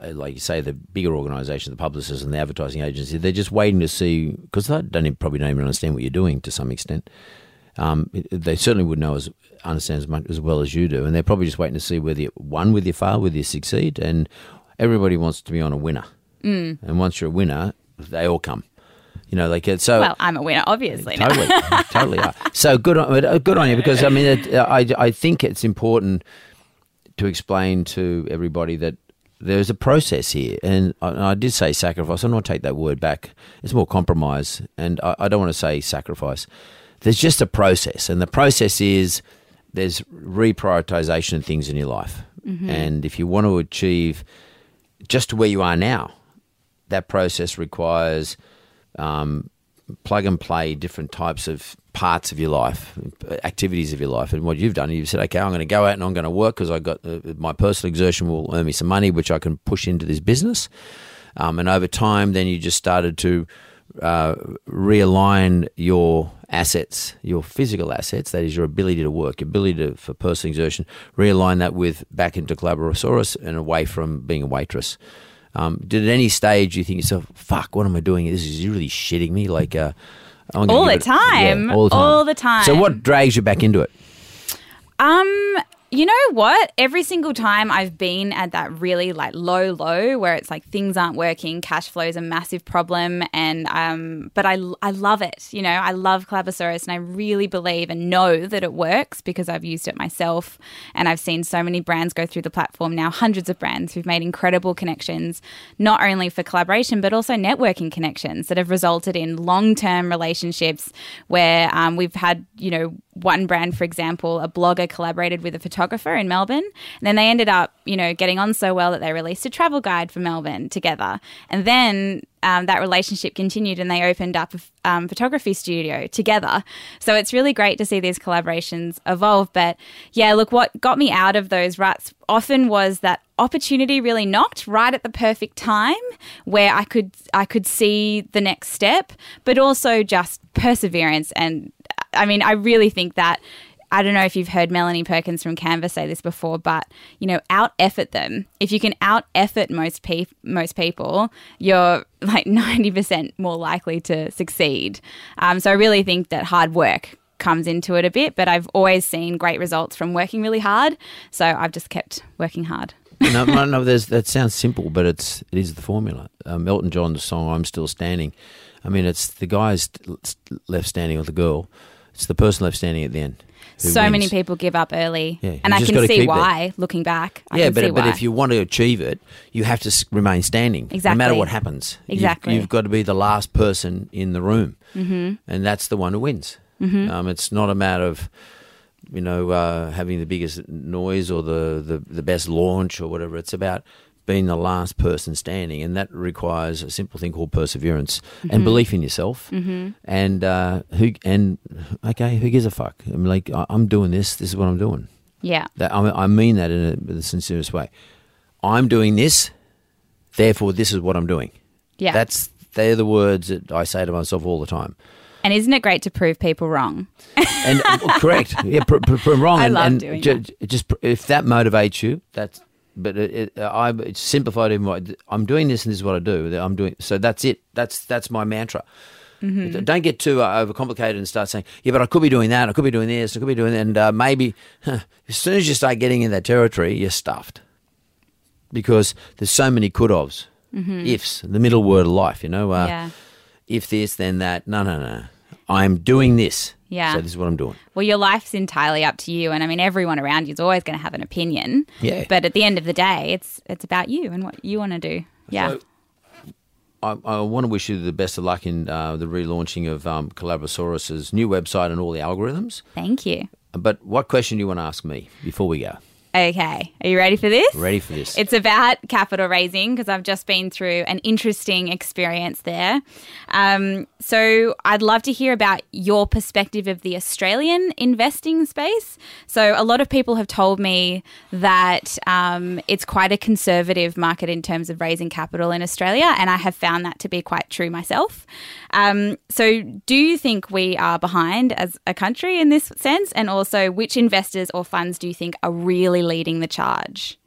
uh, like you say, the bigger organisation, the publicists and the advertising agency, they're just waiting to see because they don't even, probably don't even understand what you're doing to some extent. Um, they certainly would know as understand as much as well as you do, and they're probably just waiting to see whether you one whether you fail, whether you succeed, and everybody wants to be on a winner. Mm. And once you're a winner, they all come. You know, like so. well, I'm a winner, obviously. Totally, totally are. So good on, uh, good on you because I mean, it, uh, I I think it's important to explain to everybody that there's a process here, and I, and I did say sacrifice. I'm not take that word back. It's more compromise, and I, I don't want to say sacrifice. There's just a process, and the process is there's reprioritization of things in your life, and if you want to achieve just where you are now, that process requires um, plug and play different types of parts of your life, activities of your life. And what you've done, you've said, okay, I'm going to go out and I'm going to work because I got uh, my personal exertion will earn me some money, which I can push into this business. Um, and over time, then you just started to uh, realign your assets, your physical assets, that is your ability to work, your ability to, for personal exertion, realign that with back into Collabosaurus and away from being a waitress. Um, did at any stage you think to yourself, "Fuck, what am I doing? This is really shitting me." Like uh, All the time. all the time, All the time. So what drags you back into it? Um, you know what? Every single time I've been at that really like low low where it's like things aren't working, cash flow is a massive problem, and um, but I I love it. You know, I love Collabosaurus, and I really believe and know that it works because I've used it myself, and I've seen so many brands go through the platform now, hundreds of brands who've made incredible connections, not only for collaboration but also networking connections that have resulted in long term relationships where um, we've had you know one brand, for example, a blogger collaborated with a photographer photographer in Melbourne. And then they ended up, you know, getting on so well that they released a travel guide for Melbourne together. And then um, that relationship continued and they opened up a um, photography studio together. So it's really great to see these collaborations evolve. But yeah, look, what got me out of those ruts often was that opportunity really knocked right at the perfect time where I could I could see the next step, but also just perseverance. And I mean, I really think that I don't know if you've heard Melanie Perkins from Canva say this before, but you know, out effort them. If you can out effort most pe- most people, you're like ninety percent more likely to succeed. Um, so I really think that hard work comes into it a bit, but I've always seen great results from working really hard. So I've just kept working hard. no, no, no that sounds simple, but it's it is the formula. Um, Elton John's song "I'm Still Standing." I mean, it's the guy's left standing with the girl. It's the person left standing at the end so wins. many people give up early, Yeah, and I can see why. it. Looking back, I yeah, but but if you want to achieve it, you have to remain standing, exactly. no matter what happens. You've- Exactly. you've, got to be the last person in the room, mm-hmm. and that's the one who wins. Mm-hmm. Um, it's not a matter of you know uh, having the biggest noise or the, the the best launch or whatever. It's about being the last person standing, and that requires a simple thing called perseverance and belief in yourself. Mm-hmm. And uh, who and okay, who gives a fuck? I'm like, I- I'm doing this. This is what I'm doing. yeah, That I, I mean that in, a, in the sincerest way. I'm doing this, therefore this is what I'm doing. yeah, That's they're the words that I say to myself all the time. and isn't it great to prove people wrong? And correct, yeah, prove pr- pr- wrong. I and, love and doing ju- just pr- if that motivates you, that's. But it, it, I it's simplified even more. I'm doing this, and this is what I do. I'm doing so. That's it. That's that's my mantra. Mm-hmm. Don't get too uh, overcomplicated and start saying, "Yeah, but I could be doing that. I could be doing this. I could be doing that." And uh, maybe huh, as soon as you start getting in that territory, you're stuffed because there's so many could ofs, ifs, the middle word of life. You know, uh, Mm-hmm. yeah. if this, then that. No, no, no. I'm doing this. Yeah. So this is what I'm doing. Well, your life's entirely up to you, and I mean, everyone around you is always going to have an opinion. Yeah. But at the end of the day, it's it's about you and what you want to do. Yeah. So, I, I want to wish you the best of luck in uh, the relaunching of um, Collabosaurus's new website and all the algorithms. Thank you. But what question do you want to ask me before we go? Okay. Are you ready for this? Ready for this? It's about capital raising because I've just been through an interesting experience there. Um, so I'd love to hear about your perspective of the Australian investing space. So a lot of people have told me that um, it's quite a conservative market in terms of raising capital in Australia, and I have found that to be quite true myself. Um, so do you think we are behind as a country in this sense? And also, which investors or funds do you think are really leading the charge?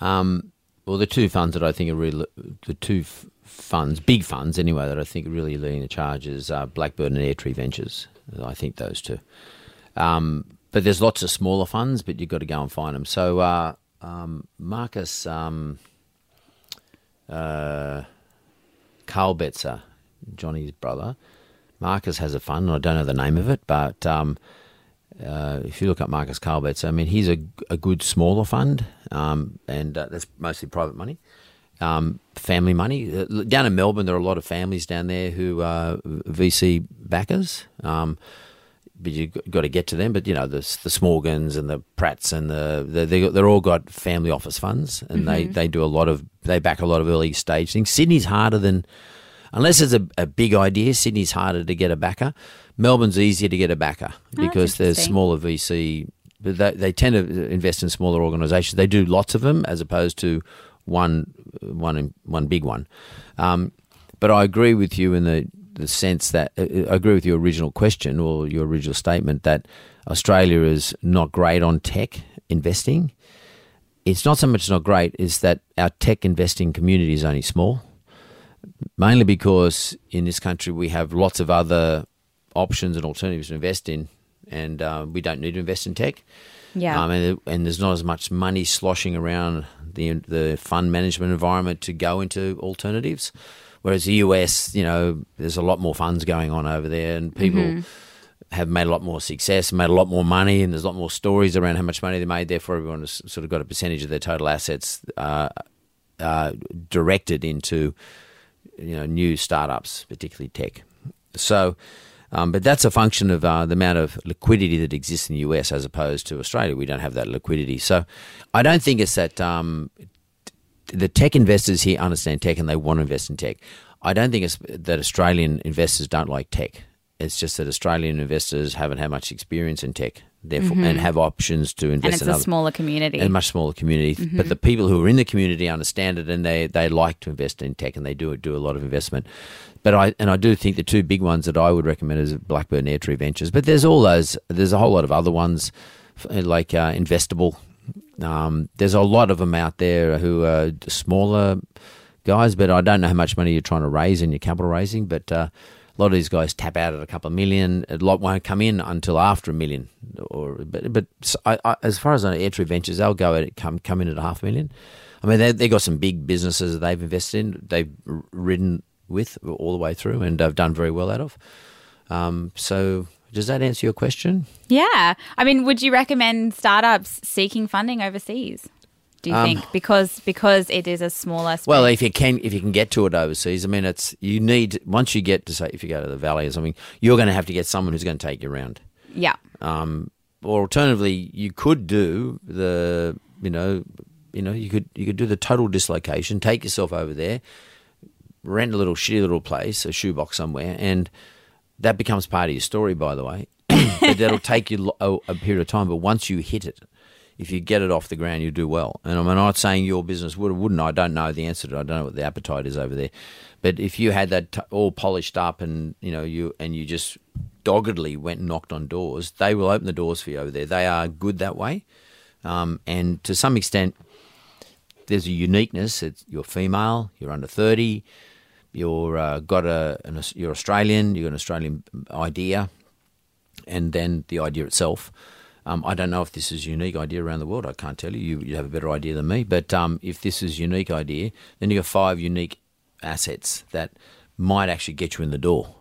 Um, well, the two funds that I think are really the two f- funds, big funds anyway, that I think are really leading the charge is uh, Blackbird and Airtree Ventures. I think those two. Um, but there's lots of smaller funds, but you've got to go and find them. So uh, um, Marcus um, uh, Kahlbetzer, Johnny's brother, Marcus has a fund. and I don't know the name of it, but um, uh, if you look up Marcus Carlbetz, I mean, he's a, a good smaller fund, um, and uh, that's mostly private money, um, family money. Uh, down in Melbourne, there are a lot of families down there who are VC backers. Um, but you've got to get to them. But you know, the the Smorgons and the Pratts and the, the they they're all got family office funds, and they, they do a lot of they back a lot of early stage things. Sydney's harder than unless it's a, a big idea. Sydney's harder to get a backer. Melbourne's easier to get a backer because there's interesting. smaller VC. But they, they tend to invest in smaller organisations. They do lots of them as opposed to one one one big one. Um, but I agree with you in the the sense that uh, I agree with your original question or your original statement that Australia is not great on tech investing. It's not so much not great; is that our tech investing community is only small. Mainly because in this country we have lots of other options and alternatives to invest in, and uh, we don't need to invest in tech. Yeah. Um, and, and there's not as much money sloshing around the the fund management environment to go into alternatives. Whereas the US, you know, there's a lot more funds going on over there, and people have made a lot more success, made a lot more money, and there's a lot more stories around how much money they made. Therefore, everyone has sort of got a percentage of their total assets uh, uh, directed into you know new startups, particularly tech. So Um, but that's a function of uh, the amount of liquidity that exists in the US as opposed to Australia. We don't have that liquidity. So I don't think it's that um, the tech investors here understand tech and they want to invest in tech. I don't think it's that Australian investors don't like tech. It's just that Australian investors haven't had much experience in tech, therefore, and have options to invest Mm-hmm. and it's in a other smaller community. a much smaller community. Mm-hmm. But the people who are in the community understand it, and they, they like to invest in tech, and they do do a lot of investment. But I and I do think the two big ones that I would recommend is Blackbird and Airtree Ventures. But there's all those. There's a whole lot of other ones like uh, Investible. Um, there's a lot of them out there who are smaller guys, but I don't know how much money you're trying to raise in your capital raising. But uh, lot of these guys tap out at a couple of million. A lot won't come in until after a million. Or but but I I as far as I know, Airtree Ventures, they'll go at it, come come in at a half million. I mean, they they got some big businesses that they've invested in. They've ridden with all the way through, and have done very well out of. Um, so. Does that answer your question? yeah. I mean, would you recommend startups seeking funding overseas? Do you Um, think because because it is a smaller space? Well, if you can, if you can get to it overseas, I mean, it's you need once you get to say if you go to the valley or something, you're going to have to get someone who's going to take you around. yeah. Um, or alternatively, you could do the you know, you know, you could you could do the total dislocation, take yourself over there, rent a little shitty little place, a shoebox somewhere, and that becomes part of your story. By the way, but that'll take you a, a period of time. But once you hit it, if you get it off the ground, you do well. And I'm not saying your business would or wouldn't. I don't know the answer to. it. I don't know what the appetite is over there. But if you had that t- all polished up and you know you and you just doggedly went and knocked on doors, they will open the doors for you over there. They are good that way, um, and to some extent, there's a uniqueness. It's, you're female, you're under thirty, you're uh, got a an, you're Australian, you've got an Australian idea, and then the idea itself. Um, I don't know if this is a unique idea around the world. I can't tell you. You, you have a better idea than me. But um, if this is a unique idea, then you got five unique assets that might actually get you in the door.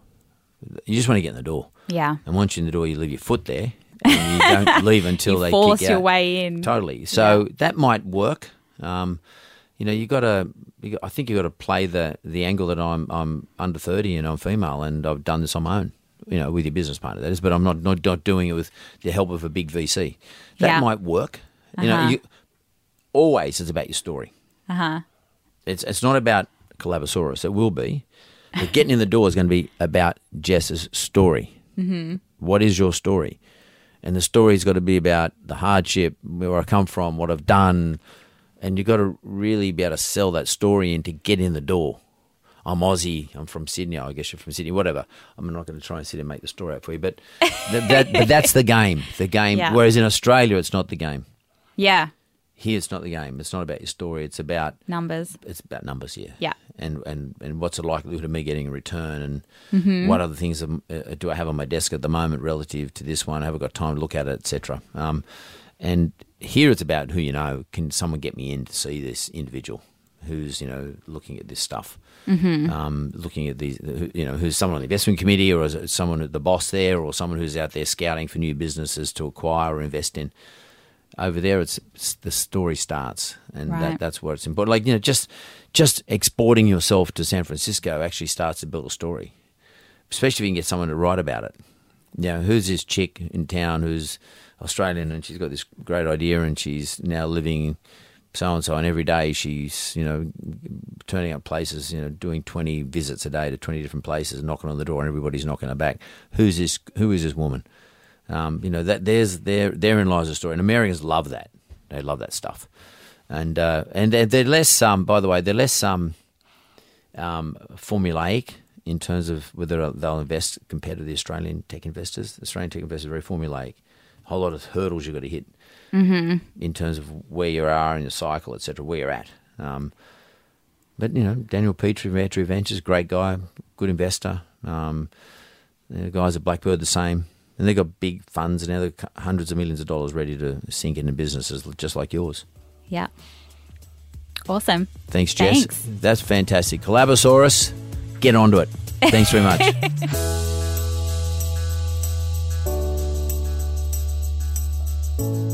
You just want to get in the door. Yeah. And once you're in the door, you leave your foot there, and you don't leave until You they force kick your out. way in. Totally. So that might work. Um, you know, you got to. I think you got to play the the angle that I'm I'm under thirty and I'm female and I've done this on my own. You know, with your business partner, that is. But I'm not not, not doing it with the help of a big VC. That Yeah. might work. You know, Uh-huh. you always it's about your story. Uh huh. It's it's not about Collabosaurus. It will be, but getting in the door is going to be about Jess's story. Mm-hmm. What is your story? And the story's got to be about the hardship, where I come from, what I've done, and you've got to really be able to sell that story in to get in the door. I'm Aussie. I'm from Sydney. I guess you're from Sydney. Whatever. I'm not going to try and sit and make the story up for you, but that, that but that's the game. The game. Yeah. Whereas in Australia, it's not the game. Yeah. Here, it's not the game. It's not about your story. It's about Numbers. it's about numbers, yeah. Yeah. And and and what's the likelihood of me getting a return, and Mm-hmm. what other things am, uh, do I have on my desk at the moment relative to this one? I Have I got time to look at it, etc. Um, and here it's about who you know. Can someone get me in to see this individual who's you know looking at this stuff? Mm-hmm. Um, looking at these, you know, who's someone on the investment committee, or is someone the boss there, or someone who's out there scouting for new businesses to acquire or invest in over there it's, it's the story starts and Right. that, that's what it's important like you know just just exporting yourself to san francisco actually starts to build a story especially if you can get someone to write about it you know who's this chick in town who's australian and she's got this great idea and she's now living so and so and every day she's you know turning up places you know doing 20 visits a day to 20 different places knocking on the door and everybody's knocking her back who's this who is this woman um, you know that there's there therein lies the story, and Americans love that. They love that stuff, and uh, and they're, they're less. Um, by the way, they're less um, um, formulaic in terms of whether they'll invest compared to the Australian tech investors. The Australian tech investors are very formulaic. A whole lot of hurdles you've got to hit mm-hmm. in terms of where you are in the cycle, etc., where you're at. Um, but you know, Daniel Petre, Airtree Ventures, great guy, good investor. Um, the guys at Blackbird, the same, and they've got big funds and now hundreds of millions of dollars ready to sink into businesses just like yours. Yeah. Awesome. Thanks, Jess. Thanks. That's fantastic. Collabosaurus, get onto it. Thanks very much. Thank you.